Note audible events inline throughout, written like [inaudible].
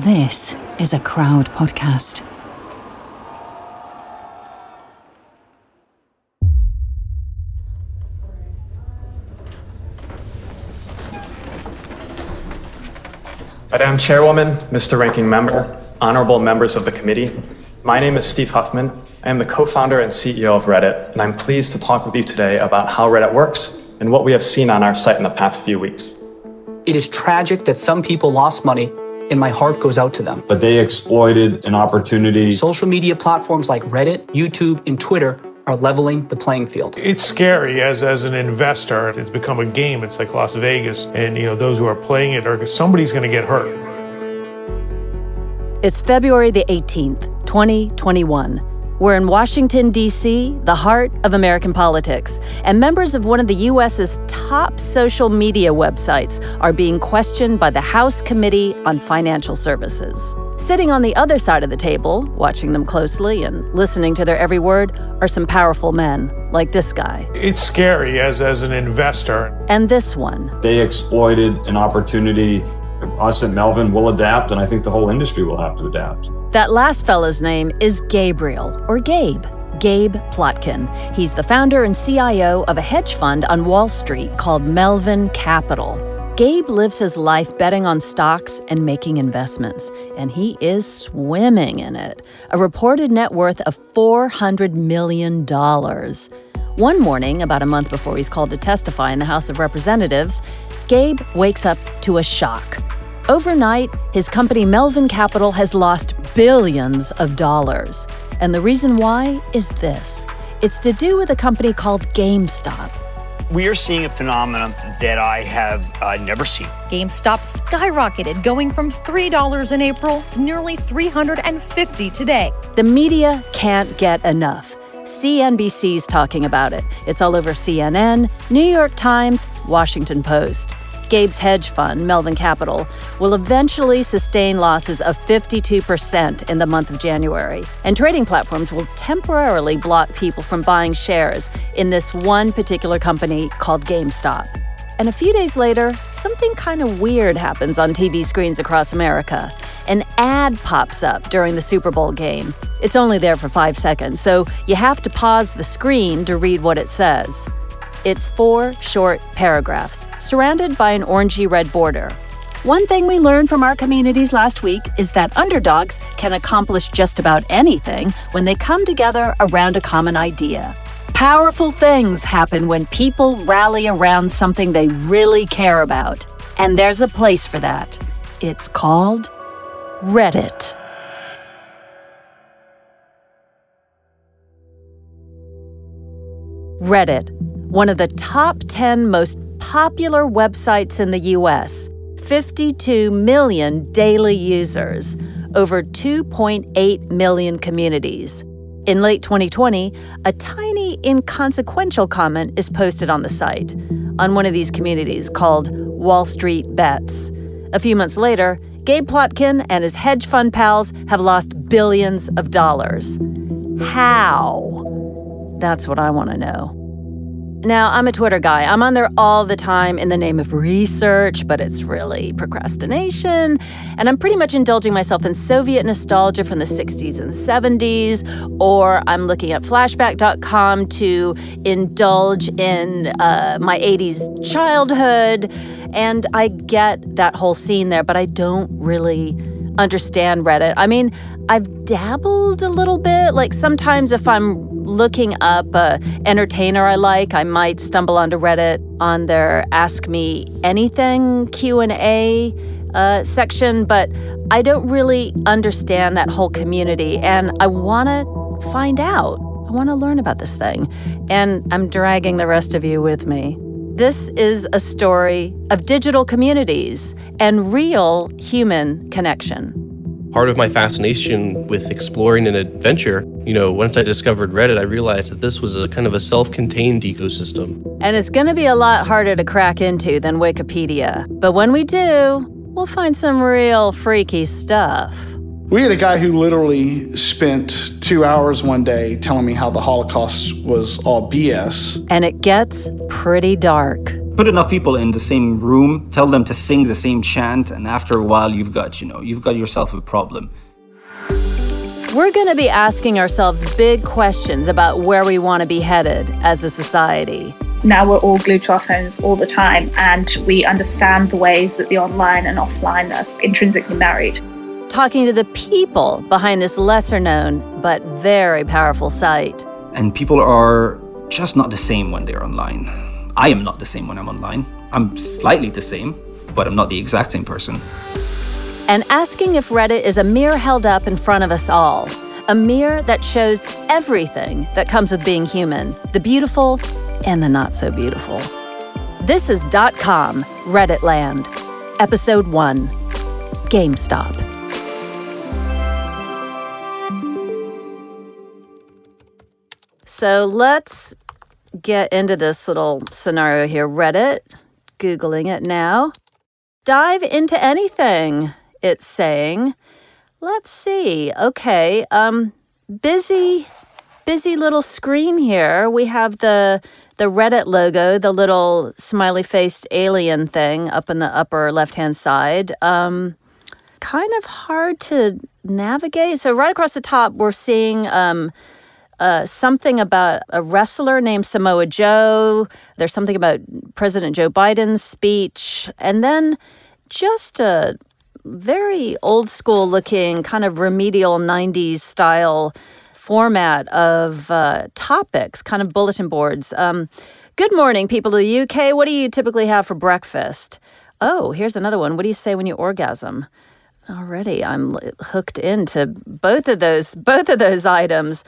This is a crowd podcast. Madam Chairwoman, Mr. Ranking Member, honorable members of the committee, my name is Steve Huffman. I am the co-founder and CEO of Reddit, and I'm pleased to talk with you today about how Reddit works and what we have seen on our site in the past few weeks. It is tragic that some people lost money and my heart goes out to them. But they exploited an opportunity. Social media platforms like Reddit, YouTube, and Twitter are leveling the playing field. It's scary as as an investor. It's become a game. It's like Las Vegas, and you know those who are playing it are somebody's going to get hurt. It's February the 18th, 2021. We're in Washington, D.C., the heart of American politics, and members of one of the U.S.'s top social media websites are being questioned by the House Committee on Financial Services. Sitting on the other side of the table, watching them closely and listening to their every word, are some powerful men, like this guy. It's scary as, as an investor. And this one. They exploited an opportunity. Us at Melvin will adapt, and I think the whole industry will have to adapt. That last fella's name is Gabriel, or Gabe. Gabe Plotkin. He's the founder and CIO of a hedge fund on Wall Street called Melvin Capital. Gabe lives his life betting on stocks and making investments, and he is swimming in it. A reported net worth of $400 million. One morning, about a month before he's called to testify in the House of Representatives, Gabe wakes up to a shock. Overnight, his company Melvin Capital has lost billions of dollars. And the reason why is this it's to do with a company called GameStop. We are seeing a phenomenon that I have uh, never seen. GameStop skyrocketed, going from $3 in April to nearly 350 today. The media can't get enough. CNBC's talking about it. It's all over CNN, New York Times, Washington Post. Gabe's hedge fund, Melvin Capital, will eventually sustain losses of 52% in the month of January. And trading platforms will temporarily block people from buying shares in this one particular company called GameStop. And a few days later, something kind of weird happens on TV screens across America. An ad pops up during the Super Bowl game. It's only there for five seconds, so you have to pause the screen to read what it says. It's four short paragraphs, surrounded by an orangey red border. One thing we learned from our communities last week is that underdogs can accomplish just about anything when they come together around a common idea. Powerful things happen when people rally around something they really care about. And there's a place for that. It's called Reddit. Reddit, one of the top 10 most popular websites in the US, 52 million daily users, over 2.8 million communities. In late 2020, a tiny, inconsequential comment is posted on the site, on one of these communities called Wall Street Bets. A few months later, Gabe Plotkin and his hedge fund pals have lost billions of dollars. How? That's what I want to know. Now, I'm a Twitter guy. I'm on there all the time in the name of research, but it's really procrastination. And I'm pretty much indulging myself in Soviet nostalgia from the 60s and 70s, or I'm looking at flashback.com to indulge in uh, my 80s childhood. And I get that whole scene there, but I don't really understand Reddit. I mean, I've dabbled a little bit. Like sometimes if I'm looking up a entertainer I like, I might stumble onto Reddit on their Ask Me Anything Q&A uh, section, but I don't really understand that whole community and I want to find out. I want to learn about this thing. And I'm dragging the rest of you with me. This is a story of digital communities and real human connection part of my fascination with exploring an adventure, you know, once I discovered Reddit, I realized that this was a kind of a self contained ecosystem. And it's going to be a lot harder to crack into than Wikipedia. But when we do, we'll find some real freaky stuff. We had a guy who literally spent two hours one day telling me how the Holocaust was all BS. And it gets pretty dark put enough people in the same room, tell them to sing the same chant, and after a while, you've got, you know, you've got yourself a problem. We're going to be asking ourselves big questions about where we want to be headed as a society. Now we're all glued to our phones all the time, and we understand the ways that the online and offline are intrinsically married. Talking to the people behind this lesser known but very powerful site. And people are just not the same when they're online. I am not the same when I'm online. I'm slightly the same, but I'm not the exact same person. And asking if Reddit is a mirror held up in front of us all, a mirror that shows everything that comes with being human the beautiful and the not so beautiful. This is dot .com Redditland, Episode 1 GameStop. So let's get into this little scenario here. Reddit, Googling it now. Dive into anything, it's saying. Let's see. Okay. Um, busy, busy little screen here. We have the the Reddit logo, the little smiley faced alien thing up in the upper left hand side. Um, kind of hard to navigate. So right across the top, we're seeing um, uh, something about a wrestler named Samoa Joe. There's something about President Joe Biden's speech. And then just a very old school looking, kind of remedial 90s style format of uh, topics, kind of bulletin boards. Um, good morning, people of the UK. What do you typically have for breakfast? Oh, here's another one. What do you say when you orgasm? Already, I'm hooked into both of those both of those items.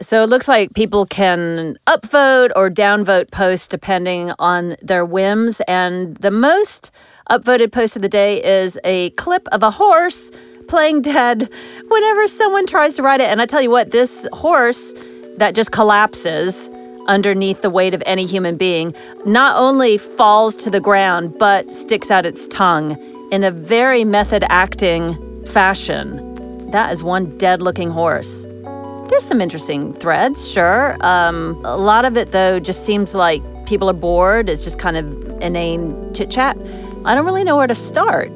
So it looks like people can upvote or downvote posts depending on their whims. And the most upvoted post of the day is a clip of a horse playing dead whenever someone tries to ride it. And I tell you what, this horse that just collapses underneath the weight of any human being not only falls to the ground, but sticks out its tongue in a very method acting fashion. That is one dead looking horse. There's some interesting threads, sure. Um, a lot of it, though, just seems like people are bored. It's just kind of inane chit chat. I don't really know where to start.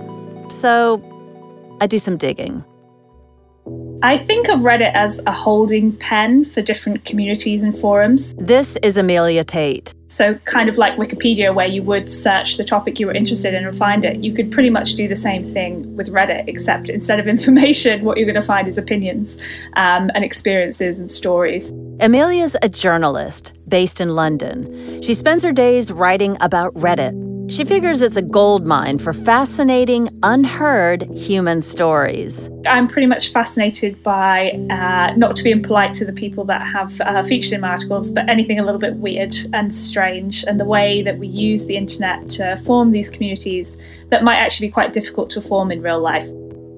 So I do some digging. I think of Reddit as a holding pen for different communities and forums. This is Amelia Tate. So, kind of like Wikipedia, where you would search the topic you were interested in and find it, you could pretty much do the same thing with Reddit, except instead of [laughs] information, what you're going to find is opinions um, and experiences and stories. Amelia's a journalist based in London. She spends her days writing about Reddit she figures it's a gold mine for fascinating, unheard human stories. I'm pretty much fascinated by, uh, not to be impolite to the people that have uh, featured in my articles, but anything a little bit weird and strange, and the way that we use the internet to form these communities that might actually be quite difficult to form in real life.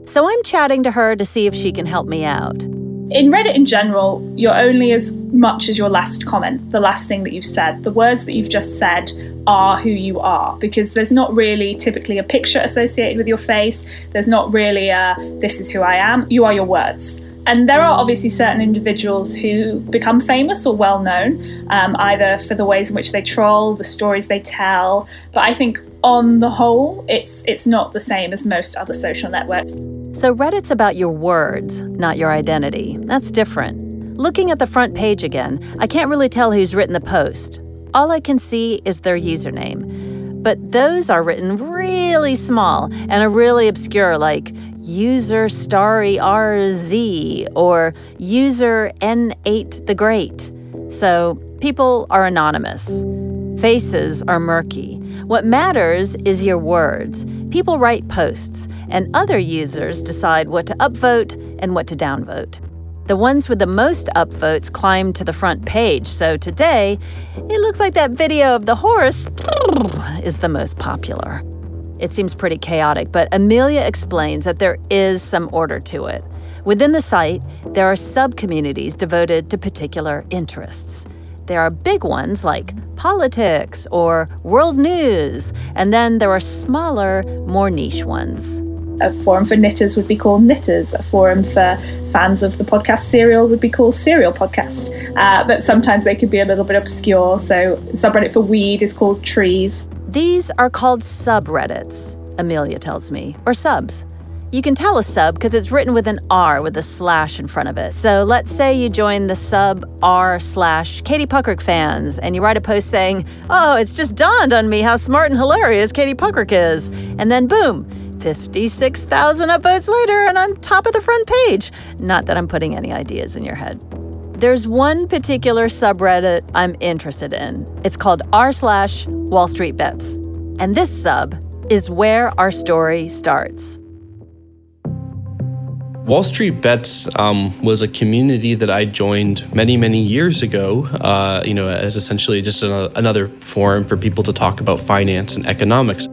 So I'm chatting to her to see if she can help me out. In Reddit in general, you're only as much as your last comment, the last thing that you've said. The words that you've just said are who you are because there's not really typically a picture associated with your face. There's not really a this is who I am. You are your words. And there are obviously certain individuals who become famous or well known, um, either for the ways in which they troll, the stories they tell. But I think on the whole, it's it's not the same as most other social networks. So Reddit's about your words, not your identity. That's different. Looking at the front page again, I can't really tell who's written the post. All I can see is their username. But those are written really small and are really obscure, like user starry RZ or user N8 the Great. So people are anonymous. Faces are murky. What matters is your words. People write posts, and other users decide what to upvote and what to downvote. The ones with the most upvotes climb to the front page, so today, it looks like that video of the horse is the most popular. It seems pretty chaotic, but Amelia explains that there is some order to it. Within the site, there are sub communities devoted to particular interests. There are big ones like politics or world news, and then there are smaller, more niche ones. A forum for knitters would be called Knitters. A forum for fans of the podcast Serial would be called Serial Podcast. Uh, but sometimes they could be a little bit obscure. So, subreddit for weed is called Trees. These are called subreddits, Amelia tells me, or subs. You can tell a sub because it's written with an R with a slash in front of it. So let's say you join the sub R slash Katie Puckrick fans and you write a post saying, Oh, it's just dawned on me how smart and hilarious Katie Puckrick is. And then boom, 56,000 upvotes later and I'm top of the front page. Not that I'm putting any ideas in your head. There's one particular subreddit I'm interested in. It's called r slash Wall Street Bets. And this sub is where our story starts. Wall Street Bets um, was a community that I joined many, many years ago. Uh, you know, as essentially just a, another forum for people to talk about finance and economics.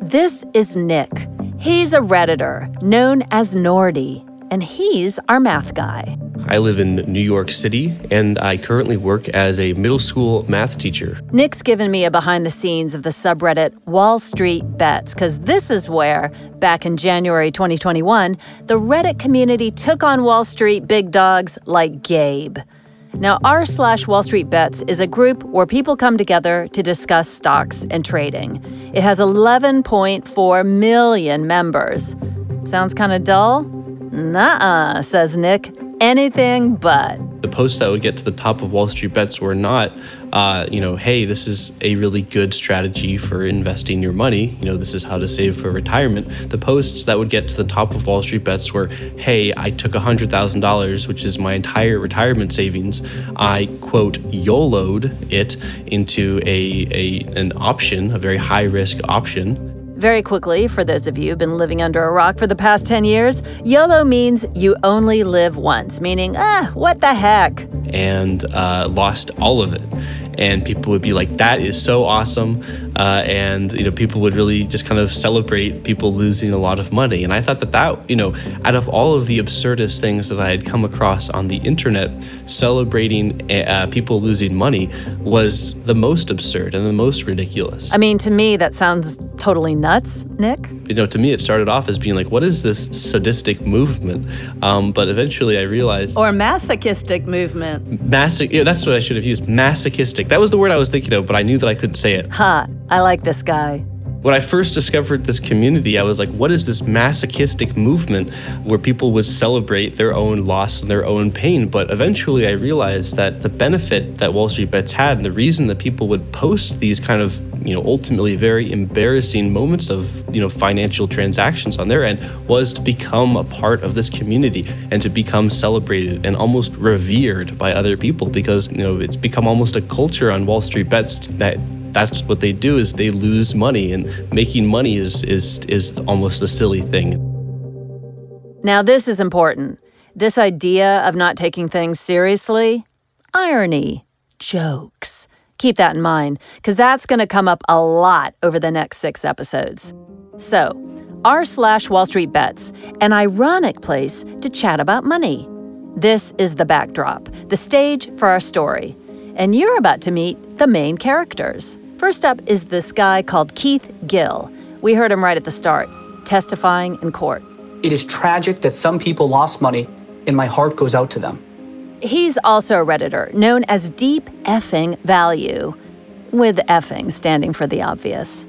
This is Nick. He's a redditor known as Nordy, and he's our math guy. I live in New York City, and I currently work as a middle school math teacher. Nick's given me a behind the scenes of the subreddit Wall Street Bets, because this is where, back in January 2021, the Reddit community took on Wall Street big dogs like Gabe. Now, r slash Wall Street Bets is a group where people come together to discuss stocks and trading. It has 11.4 million members. Sounds kind of dull? Nuh uh, says Nick anything but. The posts that would get to the top of Wall Street bets were not, uh, you know, hey, this is a really good strategy for investing your money. You know, this is how to save for retirement. The posts that would get to the top of Wall Street bets were, hey, I took $100,000, which is my entire retirement savings. I, quote, YOLO'd it into a, a an option, a very high risk option very quickly, for those of you who've been living under a rock for the past 10 years, YOLO means you only live once, meaning, ah, what the heck? And uh, lost all of it and people would be like, "That is so awesome," uh, and you know, people would really just kind of celebrate people losing a lot of money. And I thought that that you know, out of all of the absurdist things that I had come across on the internet, celebrating uh, people losing money was the most absurd and the most ridiculous. I mean, to me, that sounds totally nuts, Nick. You know, to me, it started off as being like, "What is this sadistic movement?" Um, but eventually, I realized, or masochistic movement. Masoch. Yeah, that's what I should have used. Masochistic that was the word I was thinking of, but I knew that I couldn't say it. Ha, I like this guy. When I first discovered this community, I was like, what is this masochistic movement where people would celebrate their own loss and their own pain? But eventually I realized that the benefit that Wall Street Bets had and the reason that people would post these kind of you know ultimately very embarrassing moments of you know financial transactions on their end was to become a part of this community and to become celebrated and almost revered by other people because you know it's become almost a culture on Wall Street bets that that's what they do is they lose money and making money is is is almost a silly thing. Now this is important. This idea of not taking things seriously, irony, jokes. Keep that in mind, because that's going to come up a lot over the next six episodes. So, r slash Wall Street Bets, an ironic place to chat about money. This is the backdrop, the stage for our story. And you're about to meet the main characters. First up is this guy called Keith Gill. We heard him right at the start, testifying in court. It is tragic that some people lost money and my heart goes out to them. He's also a Redditor, known as Deep Effing Value, with effing standing for the obvious.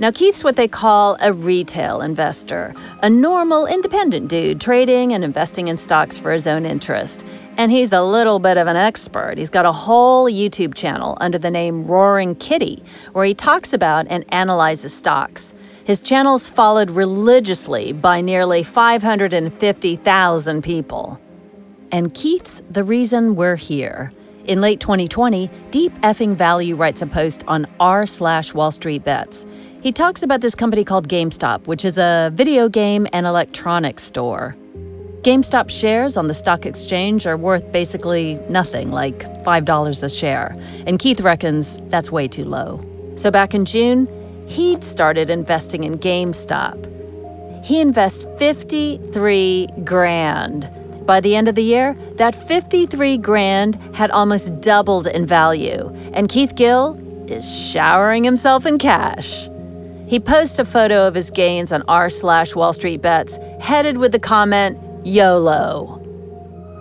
Now, Keith's what they call a retail investor, a normal, independent dude trading and investing in stocks for his own interest. And he's a little bit of an expert. He's got a whole YouTube channel under the name Roaring Kitty, where he talks about and analyzes stocks. His channel's followed religiously by nearly 550,000 people. And Keith's the reason we're here. In late 2020, Deep Effing Value writes a post on r slash Wall Street Bets. He talks about this company called GameStop, which is a video game and electronics store. GameStop shares on the stock exchange are worth basically nothing, like $5 a share. And Keith reckons that's way too low. So back in June, he'd started investing in GameStop. He invests 53 grand. By the end of the year, that 53 grand had almost doubled in value, and Keith Gill is showering himself in cash. He posts a photo of his gains on r slash Wall Street Bets, headed with the comment, YOLO.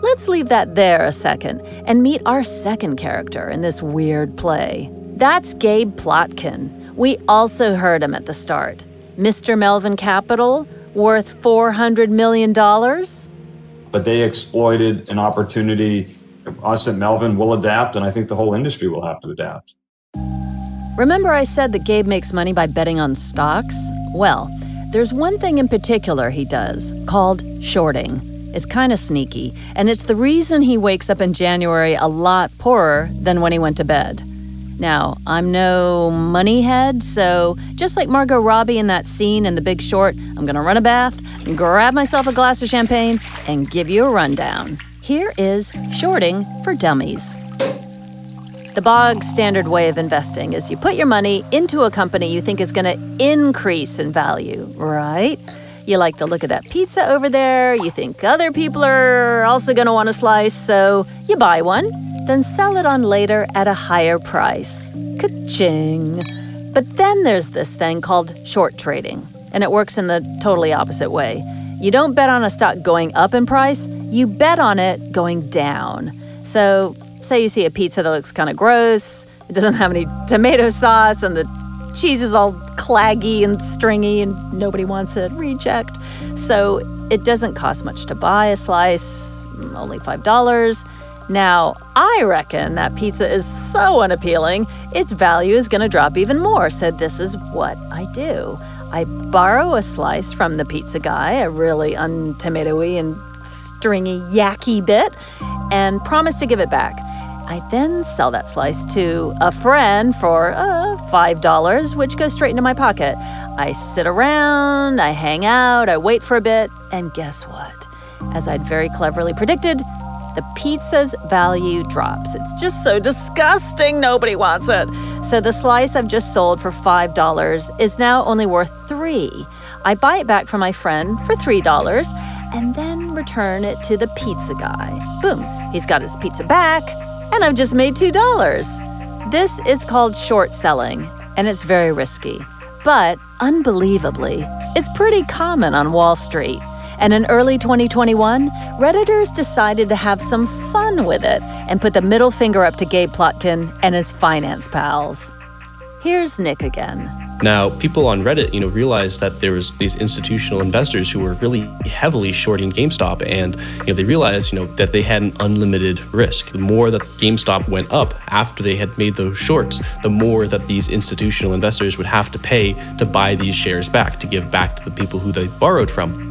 Let's leave that there a second and meet our second character in this weird play. That's Gabe Plotkin. We also heard him at the start. Mr. Melvin Capital, worth $400 million? But they exploited an opportunity. Us at Melvin will adapt, and I think the whole industry will have to adapt. Remember, I said that Gabe makes money by betting on stocks? Well, there's one thing in particular he does called shorting. It's kind of sneaky, and it's the reason he wakes up in January a lot poorer than when he went to bed. Now, I'm no money head, so just like Margot Robbie in that scene in The Big Short, I'm gonna run a bath, grab myself a glass of champagne, and give you a rundown. Here is Shorting for Dummies. The bog standard way of investing is you put your money into a company you think is going to increase in value, right? You like the look of that pizza over there, you think other people are also going to want a slice, so you buy one, then sell it on later at a higher price. Ka-ching. But then there's this thing called short trading, and it works in the totally opposite way. You don't bet on a stock going up in price, you bet on it going down. So Say you see a pizza that looks kind of gross, it doesn't have any tomato sauce, and the cheese is all claggy and stringy, and nobody wants it, reject. So it doesn't cost much to buy a slice, mm, only $5. Now, I reckon that pizza is so unappealing, its value is going to drop even more. So, this is what I do I borrow a slice from the pizza guy, a really untomatoey and stringy, yacky bit, and promise to give it back. I then sell that slice to a friend for uh, $5, which goes straight into my pocket. I sit around, I hang out, I wait for a bit, and guess what? As I'd very cleverly predicted, the pizza's value drops. It's just so disgusting, nobody wants it. So the slice I've just sold for $5 is now only worth 3. I buy it back from my friend for $3 and then return it to the pizza guy. Boom, he's got his pizza back and I've just made $2. This is called short selling, and it's very risky. But unbelievably, it's pretty common on Wall Street. And in early 2021, Redditors decided to have some fun with it and put the middle finger up to Gabe Plotkin and his finance pals. Here's Nick again. Now, people on Reddit, you know, realized that there was these institutional investors who were really heavily shorting GameStop, and you know, they realized, you know, that they had an unlimited risk. The more that GameStop went up after they had made those shorts, the more that these institutional investors would have to pay to buy these shares back to give back to the people who they borrowed from.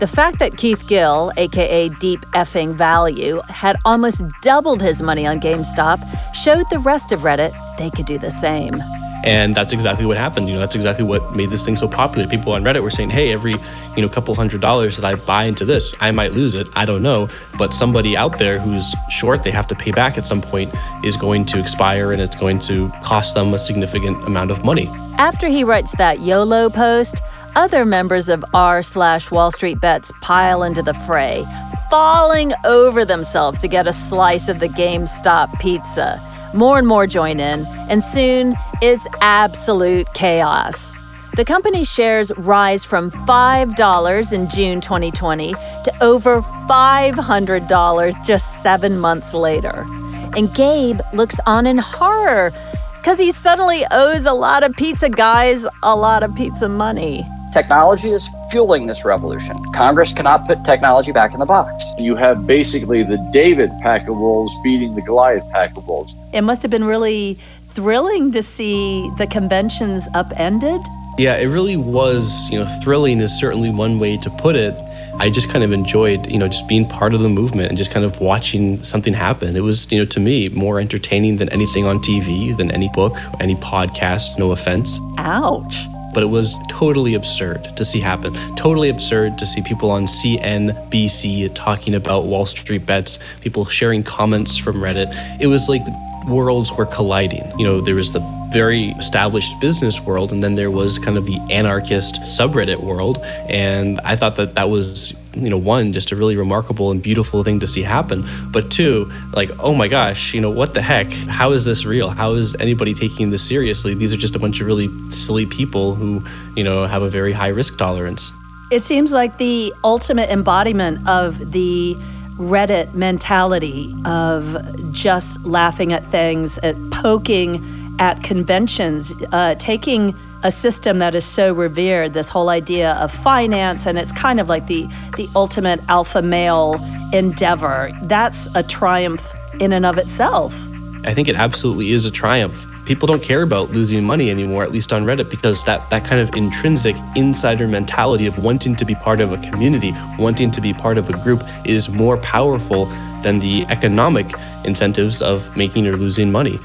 The fact that Keith Gill, aka Deep Effing Value, had almost doubled his money on GameStop showed the rest of Reddit they could do the same. And that's exactly what happened. You know, that's exactly what made this thing so popular. People on Reddit were saying, "Hey, every you know couple hundred dollars that I buy into this, I might lose it. I don't know, but somebody out there who's short, they have to pay back at some point, is going to expire, and it's going to cost them a significant amount of money." After he writes that YOLO post, other members of r slash Wall Street Bets pile into the fray, falling over themselves to get a slice of the GameStop pizza. More and more join in, and soon it's absolute chaos. The company's shares rise from $5 in June 2020 to over $500 just seven months later. And Gabe looks on in horror because he suddenly owes a lot of pizza guys a lot of pizza money. Technology is fueling this revolution. Congress cannot put technology back in the box. You have basically the David pack of wolves beating the Goliath pack of wolves. It must have been really thrilling to see the conventions upended. Yeah, it really was, you know, thrilling is certainly one way to put it. I just kind of enjoyed, you know, just being part of the movement and just kind of watching something happen. It was, you know, to me, more entertaining than anything on TV, than any book, any podcast, no offense. Ouch. But it was totally absurd to see happen. Totally absurd to see people on CNBC talking about Wall Street bets, people sharing comments from Reddit. It was like worlds were colliding. You know, there was the very established business world, and then there was kind of the anarchist subreddit world. And I thought that that was, you know, one, just a really remarkable and beautiful thing to see happen. But two, like, oh my gosh, you know, what the heck? How is this real? How is anybody taking this seriously? These are just a bunch of really silly people who, you know, have a very high risk tolerance. It seems like the ultimate embodiment of the Reddit mentality of just laughing at things, at poking at conventions, uh, taking a system that is so revered, this whole idea of finance, and it's kind of like the the ultimate alpha male endeavor. That's a triumph in and of itself. I think it absolutely is a triumph. People don't care about losing money anymore, at least on Reddit, because that, that kind of intrinsic insider mentality of wanting to be part of a community, wanting to be part of a group, is more powerful than the economic incentives of making or losing money.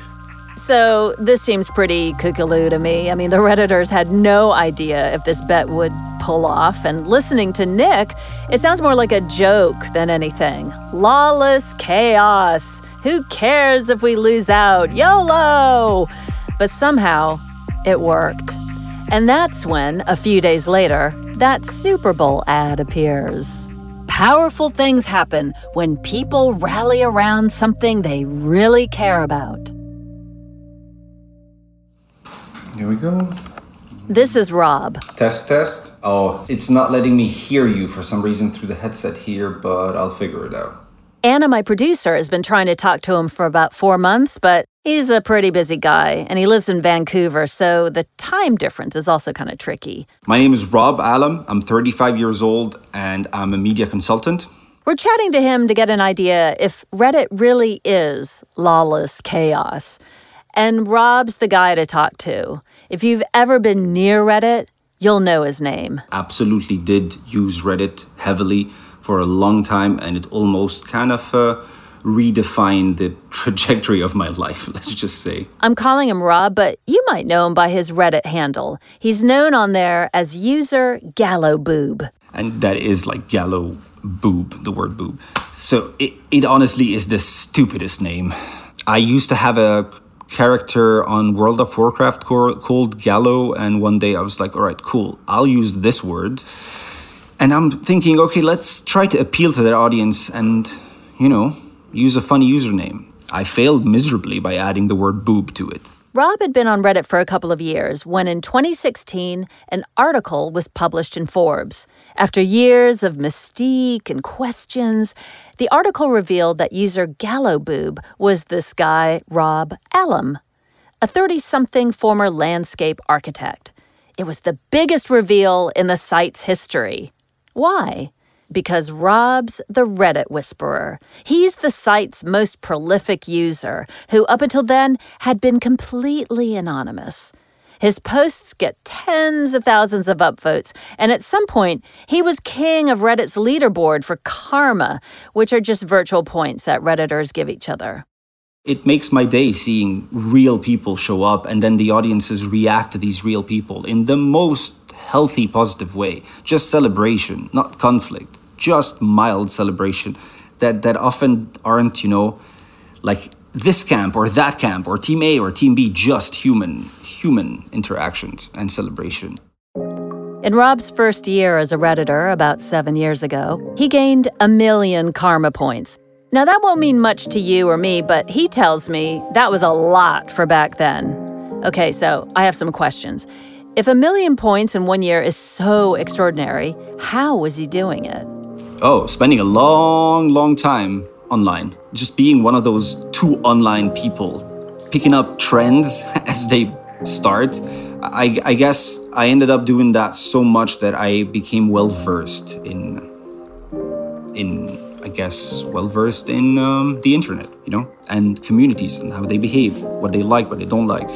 So this seems pretty kookaloo to me. I mean, the Redditors had no idea if this bet would pull off, and listening to Nick, it sounds more like a joke than anything. Lawless chaos. Who cares if we lose out? YOLO! But somehow, it worked. And that's when, a few days later, that Super Bowl ad appears. Powerful things happen when people rally around something they really care about. Here we go. This is Rob. Test, test. Oh, it's not letting me hear you for some reason through the headset here, but I'll figure it out. Anna, my producer, has been trying to talk to him for about four months, but he's a pretty busy guy and he lives in Vancouver, so the time difference is also kind of tricky. My name is Rob Allam. I'm 35 years old and I'm a media consultant. We're chatting to him to get an idea if Reddit really is lawless chaos. And Rob's the guy to talk to. If you've ever been near Reddit, you'll know his name. Absolutely did use Reddit heavily for a long time, and it almost kind of uh, redefined the [laughs] trajectory of my life, [laughs] let's just say. I'm calling him Rob, but you might know him by his Reddit handle. He's known on there as user GallowBoob. And that is like Gallo Boob, the word boob. So it, it honestly is the stupidest name. I used to have a character on World of Warcraft called Gallow, and one day I was like, all right, cool, I'll use this word. And I'm thinking, okay, let's try to appeal to that audience and, you know, use a funny username. I failed miserably by adding the word boob to it. Rob had been on Reddit for a couple of years when in 2016, an article was published in Forbes. After years of mystique and questions, the article revealed that user GallowBoob was this guy, Rob Allam, a 30 something former landscape architect. It was the biggest reveal in the site's history. Why? because Rob's the Reddit whisperer. He's the site's most prolific user, who up until then had been completely anonymous. His posts get tens of thousands of upvotes, and at some point, he was king of Reddit's leaderboard for karma, which are just virtual points that Redditors give each other. It makes my day seeing real people show up and then the audiences react to these real people in the most healthy, positive way. Just celebration, not conflict. Just mild celebration that, that often aren't, you know, like this camp or that camp or team A or team B, just human, human interactions and celebration. In Rob's first year as a Redditor, about seven years ago, he gained a million karma points. Now, that won't mean much to you or me, but he tells me that was a lot for back then. Okay, so I have some questions. If a million points in one year is so extraordinary, how was he doing it? Oh, spending a long, long time online. Just being one of those two online people, picking up trends [laughs] as they start. I, I guess I ended up doing that so much that I became well versed in, in I guess well versed in um, the internet, you know, and communities and how they behave, what they like, what they don't like.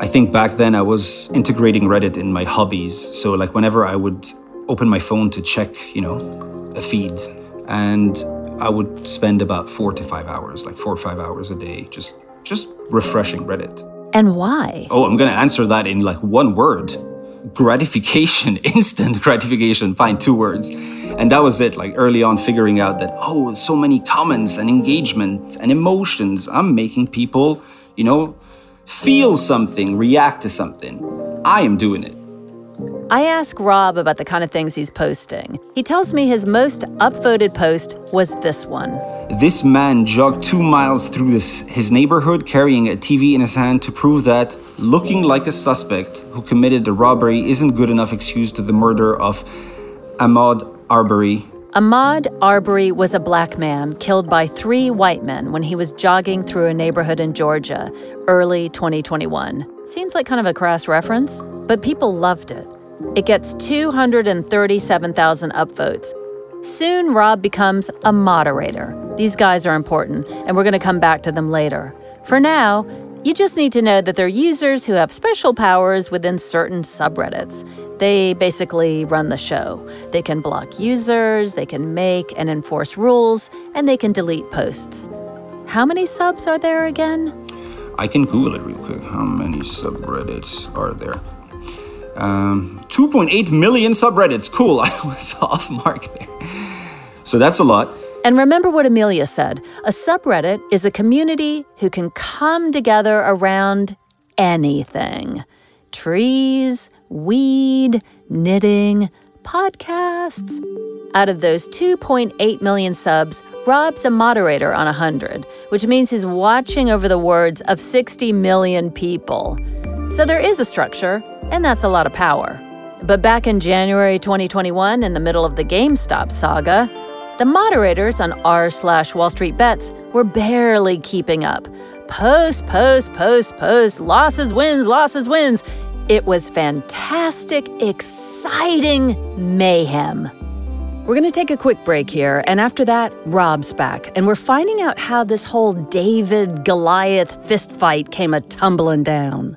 I think back then I was integrating Reddit in my hobbies. So like whenever I would open my phone to check, you know, a feed, and I would spend about four to five hours, like four or five hours a day, just just refreshing Reddit. And why? Oh, I'm gonna answer that in like one word. Gratification, [laughs] instant gratification. Fine, two words. And that was it, like early on figuring out that, oh, so many comments and engagement and emotions. I'm making people, you know, feel something, react to something. I am doing it. I ask Rob about the kind of things he's posting. He tells me his most upvoted post was this one. This man jogged two miles through this, his neighborhood carrying a TV in his hand to prove that looking like a suspect who committed the robbery isn't good enough excuse to the murder of Ahmaud Arbery. Ahmaud Arbery was a black man killed by three white men when he was jogging through a neighborhood in Georgia early 2021. Seems like kind of a crass reference, but people loved it. It gets 237,000 upvotes. Soon, Rob becomes a moderator. These guys are important, and we're going to come back to them later. For now, you just need to know that they're users who have special powers within certain subreddits. They basically run the show. They can block users, they can make and enforce rules, and they can delete posts. How many subs are there again? I can Google it real quick. How many subreddits are there? Um, 2.8 million subreddits. Cool, [laughs] I was off mark there. So that's a lot. And remember what Amelia said a subreddit is a community who can come together around anything trees, weed, knitting, podcasts. Out of those 2.8 million subs, Rob's a moderator on 100, which means he's watching over the words of 60 million people. So there is a structure, and that's a lot of power. But back in January 2021, in the middle of the GameStop saga, the moderators on r slash Wall Street Bets were barely keeping up. Post, post, post, post, losses, wins, losses, wins. It was fantastic, exciting mayhem. We're going to take a quick break here, and after that, Rob's back, and we're finding out how this whole David Goliath fistfight came a tumbling down.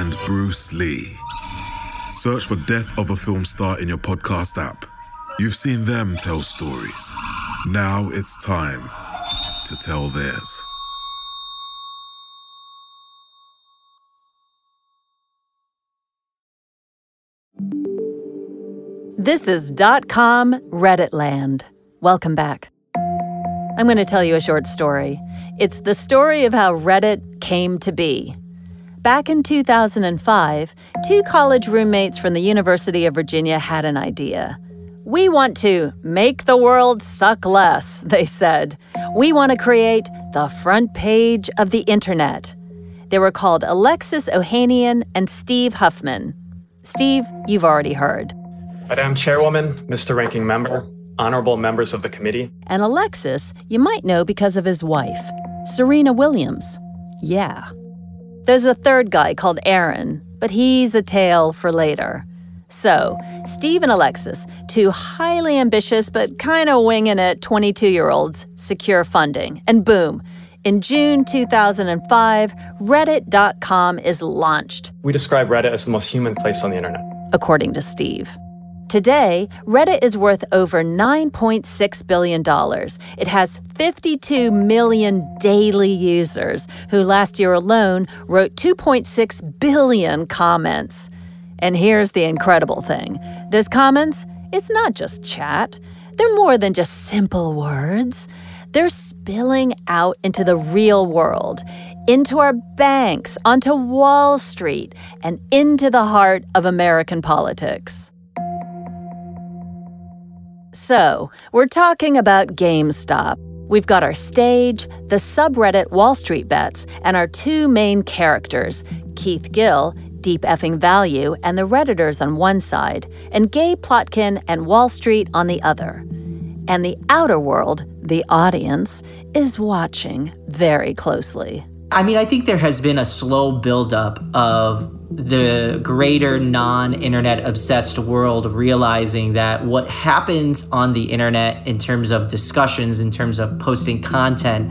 and Bruce Lee. Search for Death of a Film Star in your podcast app. You've seen them tell stories. Now it's time to tell theirs. This is .dot .com Redditland. Welcome back. I'm going to tell you a short story. It's the story of how Reddit came to be. Back in 2005, two college roommates from the University of Virginia had an idea. We want to make the world suck less, [laughs] they said. We want to create the front page of the internet. They were called Alexis Ohanian and Steve Huffman. Steve, you've already heard. Madam Chairwoman, Mr. Ranking Member, honorable members of the committee. And Alexis, you might know because of his wife, Serena Williams. Yeah. There's a third guy called Aaron, but he's a tale for later. So, Steve and Alexis, two highly ambitious but kind of winging it 22 year olds, secure funding. And boom, in June 2005, Reddit.com is launched. We describe Reddit as the most human place on the internet. According to Steve. Today, Reddit is worth over $9.6 billion. It has 52 million daily users who last year alone wrote 2.6 billion comments. And here's the incredible thing those comments, it's not just chat, they're more than just simple words. They're spilling out into the real world, into our banks, onto Wall Street, and into the heart of American politics. So, we're talking about GameStop. We've got our stage, the subreddit Wall Street Bets, and our two main characters, Keith Gill, Deep Effing Value, and the Redditors on one side, and Gabe Plotkin and Wall Street on the other. And the outer world, the audience, is watching very closely. I mean, I think there has been a slow buildup of the greater non internet obsessed world realizing that what happens on the internet in terms of discussions, in terms of posting content,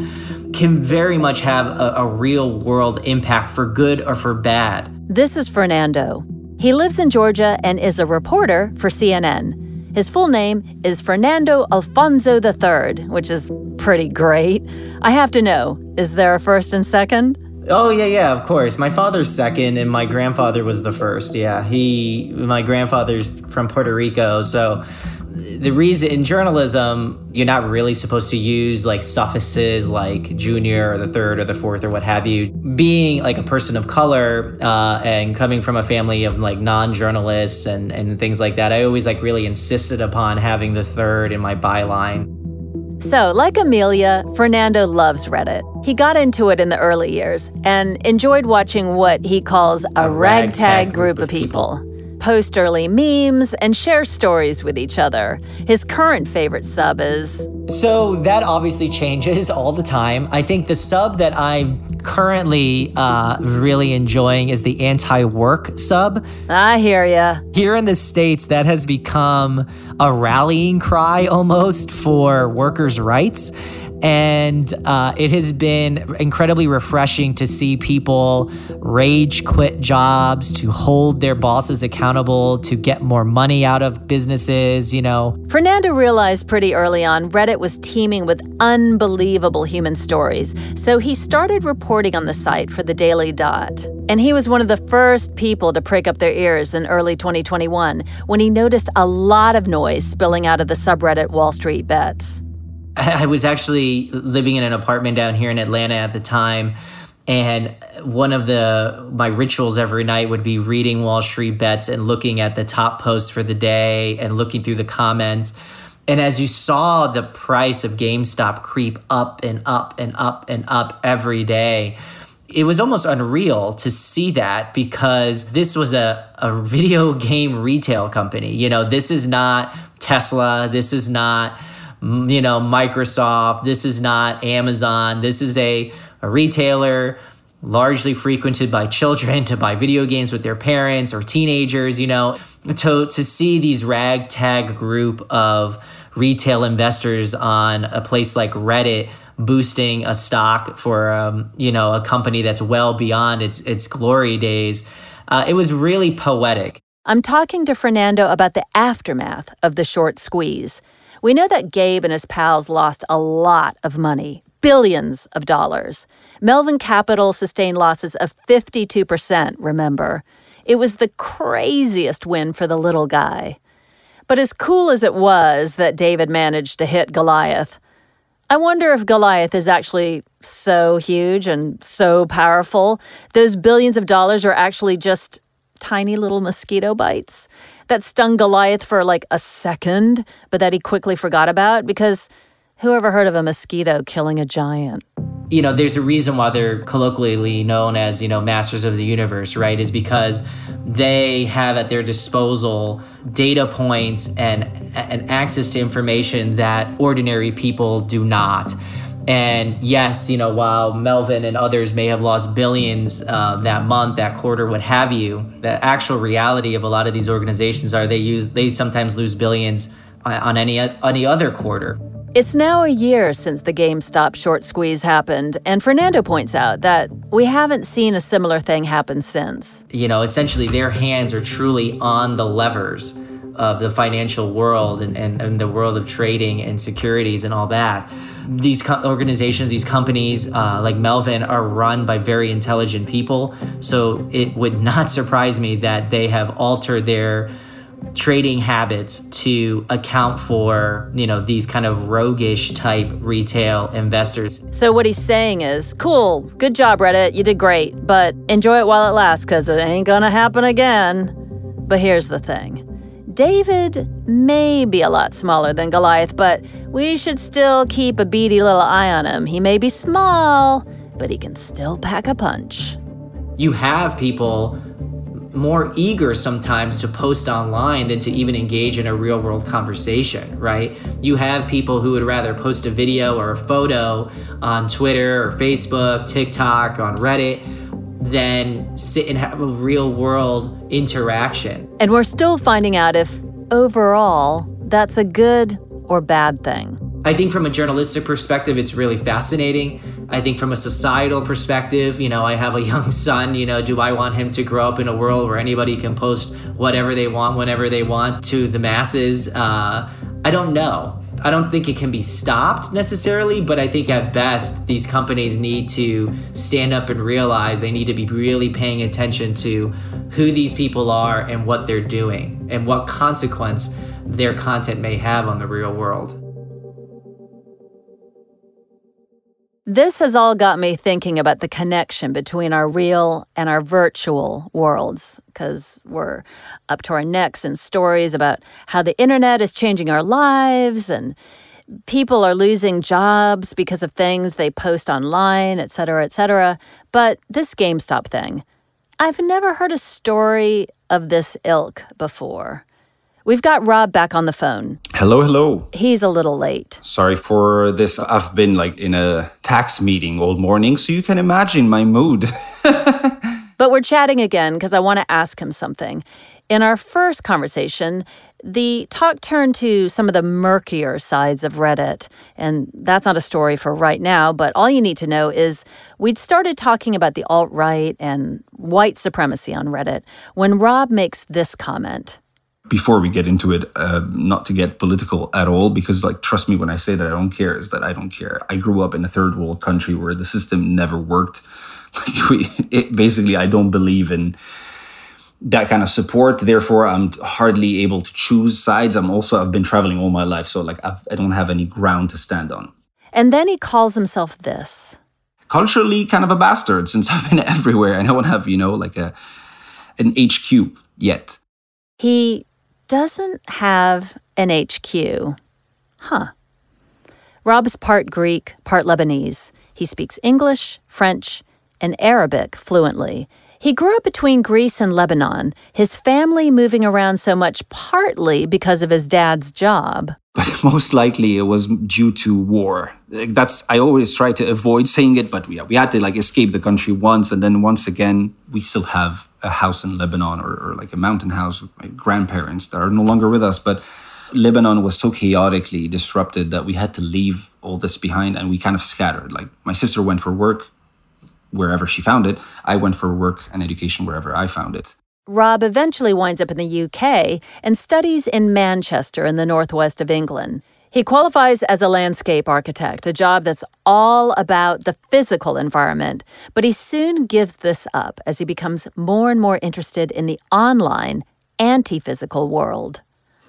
can very much have a, a real world impact for good or for bad. This is Fernando. He lives in Georgia and is a reporter for CNN. His full name is Fernando Alfonso III, which is pretty great. I have to know, is there a first and second? Oh yeah, yeah, of course. My father's second, and my grandfather was the first. Yeah, he, my grandfather's from Puerto Rico, so the reason in journalism you're not really supposed to use like suffixes like junior or the third or the fourth or what have you being like a person of color uh, and coming from a family of like non-journalists and, and things like that i always like really insisted upon having the third in my byline so, like Amelia, Fernando loves Reddit. He got into it in the early years and enjoyed watching what he calls a, a ragtag, ragtag group, group of people. people post early memes, and share stories with each other. His current favorite sub is. So that obviously changes [laughs] all the time. I think the sub that I'm currently uh, really enjoying is the anti work sub. I hear ya. Here in the States, that has become a rallying cry [laughs] almost for workers' rights. And uh, it has been incredibly refreshing to see people rage quit jobs, to hold their bosses accountable, to get more money out of businesses, you know. Fernando realized pretty early on Reddit was teeming with unbelievable human stories, so he started reporting on the site for the Daily Dot. And he was one of the first people to prick up their ears in early 2021 when he noticed a lot of noise spilling out of the subreddit Wall Street Bets. I was actually living in an apartment down here in Atlanta at the time. And one of the my rituals every night would be reading Wall Street bets and looking at the top posts for the day and looking through the comments. And as you saw the price of GameStop creep up and up and up and up every day, it was almost unreal to see that because this was a, a video [laughs] game retail company. You know, this is not Tesla. This is not you know, Microsoft. This is not Amazon. This is a, a retailer largely frequented by children [laughs] to buy video games with their parents or teenagers, you know, to, to see these ragtag group of retail investors on a place like Reddit boosting a stock for, um, you know, a company that's well beyond its, its glory days. Uh, it was really poetic. I'm talking to Fernando about the aftermath of the short squeeze. We know that Gabe and his pals lost a lot of money, billions of dollars. Melvin Capital sustained losses of 52%, remember. It was the craziest win for the little guy. But as cool as it was that David managed to hit Goliath, I wonder if Goliath is actually so huge and so powerful. Those billions of dollars are actually just tiny little mosquito bites that stung Goliath for like a second, but that he quickly forgot about because who ever heard of a mosquito killing a giant? You know, there's a reason why they're colloquially known as, you know, masters of the universe, right? Is because they have at their disposal data points and and access to information that ordinary people do not. And yes, you know, while Melvin and others may have lost billions uh, that month, that quarter, what have you, the actual reality of a lot of these organizations are they use they sometimes lose billions on any any other quarter. It's now a year since the GameStop short squeeze happened, and Fernando points out that we haven't seen a similar thing happen since. You know, essentially their hands are truly on the levers of the financial world and, and, and the world of trading and securities and all that. These co- organizations, these companies uh, like Melvin are run by very intelligent people. So it would [laughs] not surprise me that they have altered their trading habits to account for you know these kind of roguish type retail investors. So what he's saying is cool good job reddit you did great but enjoy it while it lasts because it ain't gonna happen again. But here's the thing david may be a lot smaller than goliath but we should still keep a beady little eye on him. He may be small but he can still pack a punch. You have people more eager sometimes to post online than to even engage in a real world conversation, right? You have people who would rather post a video or a photo on Twitter or Facebook, TikTok, on Reddit than sit and have a real world interaction. And we're still finding out if overall that's a good or bad thing. I think from a journalistic perspective, it's really fascinating. I think from a societal perspective, you know, I have a [laughs] young son, you know, do I want him to grow up in a world where anybody can post whatever they want, whenever they want to the masses? Uh, I don't know. I don't think it can be stopped necessarily, but I think at best, these companies need to stand up and realize they need to be really paying attention to who these people are and what they're doing and what consequence their content may have on the real world. This has all got me thinking about the connection between our real and our virtual worlds, because we're up to our necks in stories about how the internet is changing our lives and people are losing jobs because of things they post online, et cetera, et cetera. But this GameStop thing, I've never heard a story of this ilk before. We've got Rob back on the phone. Hello, hello. He's a little late. Sorry for this. I've been like in a tax meeting all morning, so you can imagine my mood. [laughs] but we're chatting again because I want to ask him something. In our first conversation, the talk turned to some of the murkier sides of Reddit. And that's not a story for right now, but all you need to know is we'd started talking about the alt right and white supremacy on Reddit when Rob makes this comment before we get into it, uh, not to get political at all, because like trust me when I say that I don't care, is that I don't care. I grew up in a third world country where the system never worked. [laughs] Like we, it, basically, I don't believe in that kind of support. Therefore, I'm hardly able to choose sides. I'm also I've been traveling all my life, so like I've, I do not have any ground to stand on. And then he calls himself this. Culturally, kind of a bastard since I've been [laughs] everywhere. I don't have you know like a an HQ yet. He doesn't have an HQ. Huh. Rob's part Greek, part Lebanese. He speaks English, French, and Arabic fluently. He grew up between Greece and Lebanon, his family moving around so much partly because of his dad's job. But [laughs] most likely it was due to war. That's I always try to avoid saying it, but yeah, we had to like escape the country once, and then once again we still have a house in Lebanon or, or like a mountain house with my grandparents that are no longer with us. But Lebanon was so chaotically disrupted that we had to leave all this behind and we kind of scattered. Like my sister went for work wherever she found it. I went for work and education wherever I found it. Rob eventually winds up in the UK and studies in Manchester in the northwest of England. He qualifies as a landscape architect, a job that's all about the physical environment, but he soon gives this up as he becomes more and more interested in the online, anti physical world.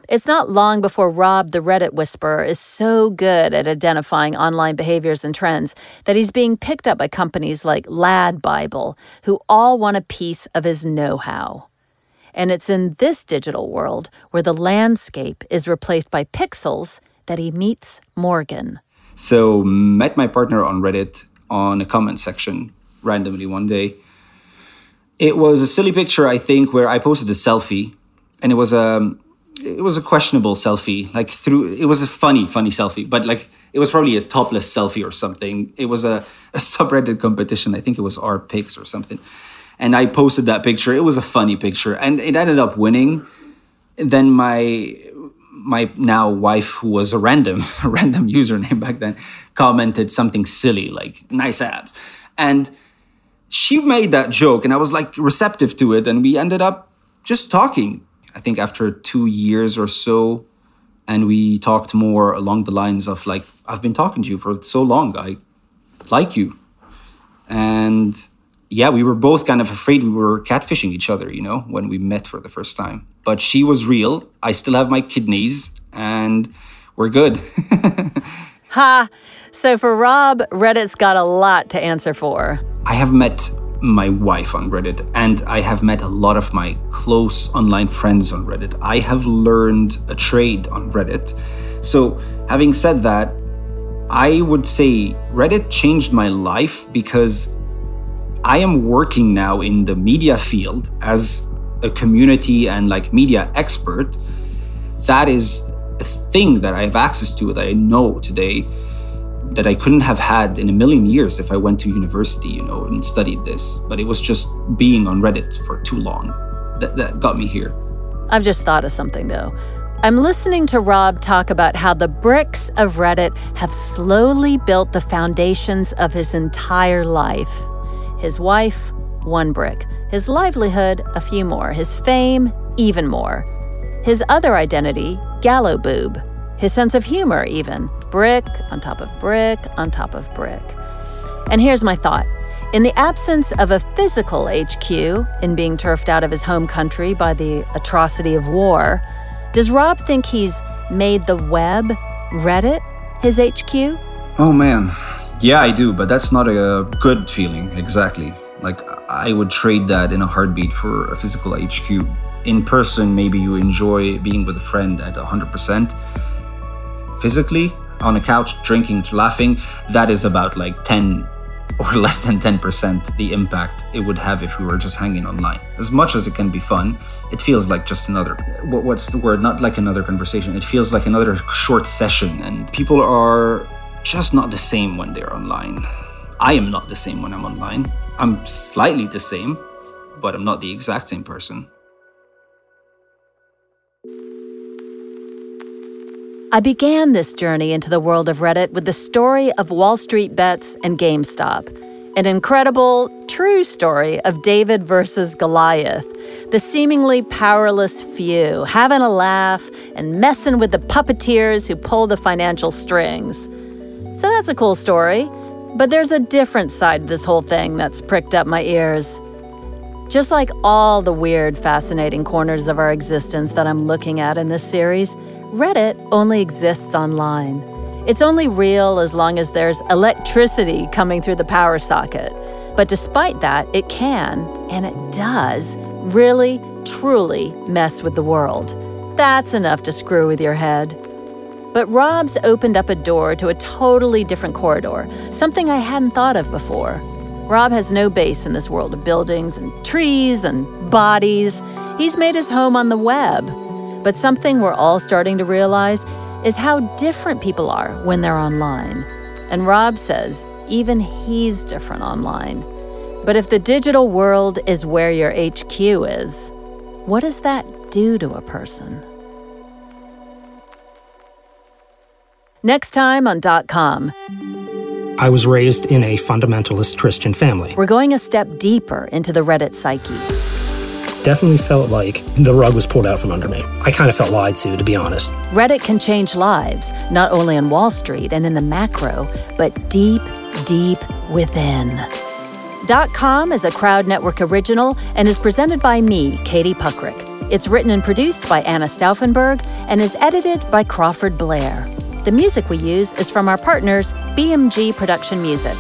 It's not long before Rob the Reddit Whisperer is so good at identifying online behaviors and trends that he's being picked up by companies like Lad Bible, who all want a piece of his know how. And it's in this digital world where the landscape is replaced by pixels that he meets Morgan. So, met my partner on Reddit on a comment section randomly one day. It was a silly picture, I think, where I posted a selfie, and it was a it was a questionable selfie. Like through, it was a funny, funny selfie, but like it was probably a topless selfie or something. It was a, a subreddit competition. I think it was r/pics or something, and I posted that picture. It was a funny picture, and it ended up winning. Then my my now wife, who was a random [laughs] random username back then, commented something silly like "nice abs," and she made that joke, and I was like receptive to it, and we ended up just talking. I think after two years or so, and we talked more along the lines of like, I've been talking to you for so long. I like you. And yeah, we were both kind of afraid we were catfishing each other, you know, when we met for the first time. But she was real. I still have my kidneys and we're good. [laughs] ha! So for Rob, Reddit's got a lot to answer for. I have met my wife on Reddit, and I have met a lot of my close online friends on Reddit. I have learned a trade on Reddit. So, having said that, I would say Reddit changed my life because I am working now in the media field as a community and like media expert. That is a thing that I have access to that I know today that I couldn't have had in a million years if I went to university, you know, and studied this. But it was just being on Reddit for too long that, that got me here. I've just thought of something though. I'm listening to Rob talk about how the bricks of Reddit have slowly built the foundations of his entire life. His wife, one brick. His livelihood, a few more. His fame, even more. His other identity, GallowBoob. His sense of humor, even brick on top of brick on top of brick. And here's my thought. In the absence of a physical HQ, in being turfed out of his home country by the atrocity of war, does Rob think he's made the web, Reddit, his HQ? Oh man, yeah, I do, but that's not a good feeling, exactly. Like, I would trade that in a heartbeat for a physical HQ. In person, maybe you enjoy being with a friend at 100%. Physically, on a couch drinking laughing that is about like 10 [laughs] or less than 10% the impact it would have if we were just hanging online as much as it can be fun it feels like just another what's the word not like another conversation it feels like another short session and people are just not the same when they're online. I am not the same when i'm online. I'm slightly the same but i'm not the exact same person. I began this journey into the world of Reddit with the story of Wall Street Bets and GameStop, an incredible, true story of David versus Goliath, the seemingly powerless few having a laugh and messing with the puppeteers who pull the financial strings. So that's a cool story, but there's a different side to this whole thing that's pricked up my ears. Just like all the weird, fascinating corners of our existence that I'm looking at in this series, Reddit only exists online. It's only real as long as there's electricity coming through the power socket. But despite that, it can, and it does, really, truly mess with the world. That's enough to screw with your head. But Rob's opened up a door to a totally different corridor, something I hadn't thought of before. Rob has no base in this world of buildings and trees and bodies. He's made his home on the web, but something we're all starting to realize is how different people are when they're online. And Rob says even he's different online. But if the digital world is where your HQ is, what does that do to a person? Next time on Dot Com. I was raised in a fundamentalist Christian family. We're going a step deeper into the Reddit psyche definitely felt like the rug was pulled out from under me. I kind of felt lied to, to be honest. Reddit can change lives, not only on Wall Street and in the macro, but deep, deep within. Dot .com is a Crowd Network original and is presented by me, Katie Puckrick. It's written and produced by Anna Stauffenberg and is edited by Crawford Blair. The music we use is from our partners, BMG Production Music.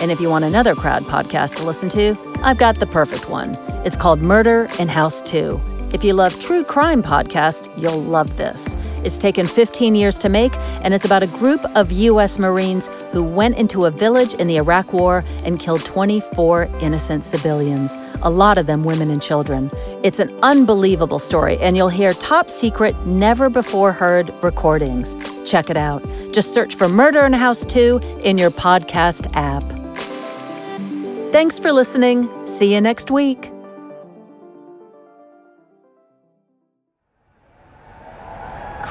And if you want another crowd podcast to listen to, I've got the perfect one. It's called Murder in House 2. If you love true crime podcast, you'll love this. It's taken 15 years to make, and it's about a group of U.S. Marines who went into a village in the Iraq War and killed 24 innocent civilians, a lot of them women and children. It's an unbelievable story, and you'll hear top secret, never before heard recordings. Check it out. Just search for Murder in House 2 in your podcast app. Thanks for listening. See you next week.